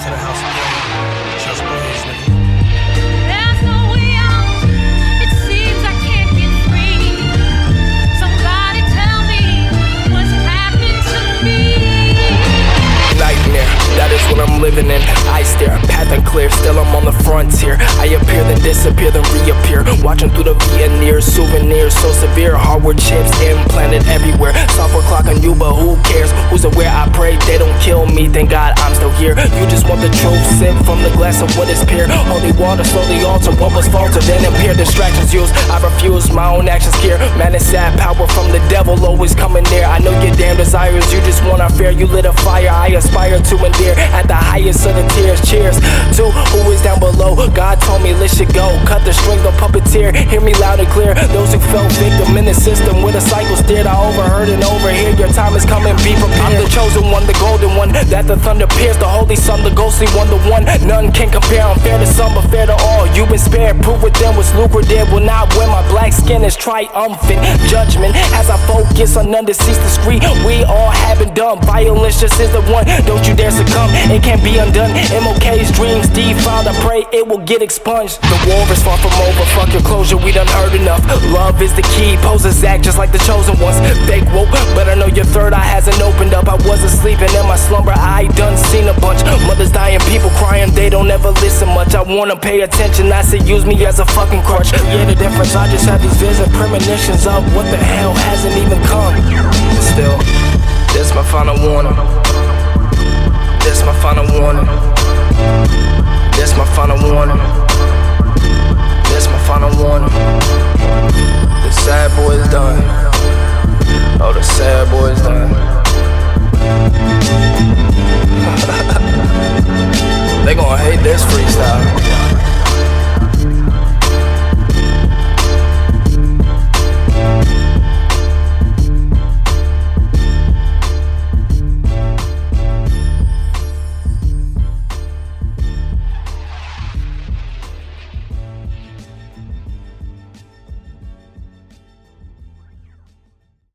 to the house again. Just blaze, nigga. There's no way out. It seems I can't get free. Somebody tell me what's happening to me. nightmare. That is what I'm living in. I stare, path unclear, still I'm on the frontier. I appear, then disappear, then reappear. Watching through the veneers, souvenirs so severe. Hardware chips implanted everywhere. Software clock on you, but who cares? Who's aware? I pray they don't kill me. Thank God I'm You just want the truth, sip from the glass of what is pure. Holy water slowly alter what was faltered, then appear. Distractions used. I refuse my own actions here. Man, it's sad power from the devil always coming near. I know your damn desires, you just want unfair. You lit a fire, I aspire to endear at the highest of the tiers. Cheers to who is down below. God told me, let shit go. Cut the string, the puppeteer. Hear me loud and clear. Those who fell victim in the system with a cycle steered. I overheard and overhear. Your time is coming, be prepared. I'm chosen one, the golden one. That the thunder pierced. The holy son, the ghostly one, the one. None can compare. Unfair to some, but fair to all. You've been spared. Prove with them what's lucrative. Will not win. My black skin is triumphant. Judgment as I focus on undeceased discreet. We all haven't done. Violence just is the one. Don't you dare succumb. It can't be undone. MLK's dreams defiled. I pray it will get expunged. The war is far from over. Fuck your closure. We done heard enough. Love is the key. Poses act just like the chosen ones. Fake woke, but I know your third eye hasn't opened up. I wasn't sleeping in my slumber. I done seen a bunch. Mothers dying, people crying. They don't ever listen much. I wanna pay attention. I say use me as a fucking crutch. Yeah, the difference. I just have these visions, premonitions of what the hell hasn't even come. Still, this my final warning. This my final warning. This my final warning. This my final warning. The sad boy is done. They this freestyle.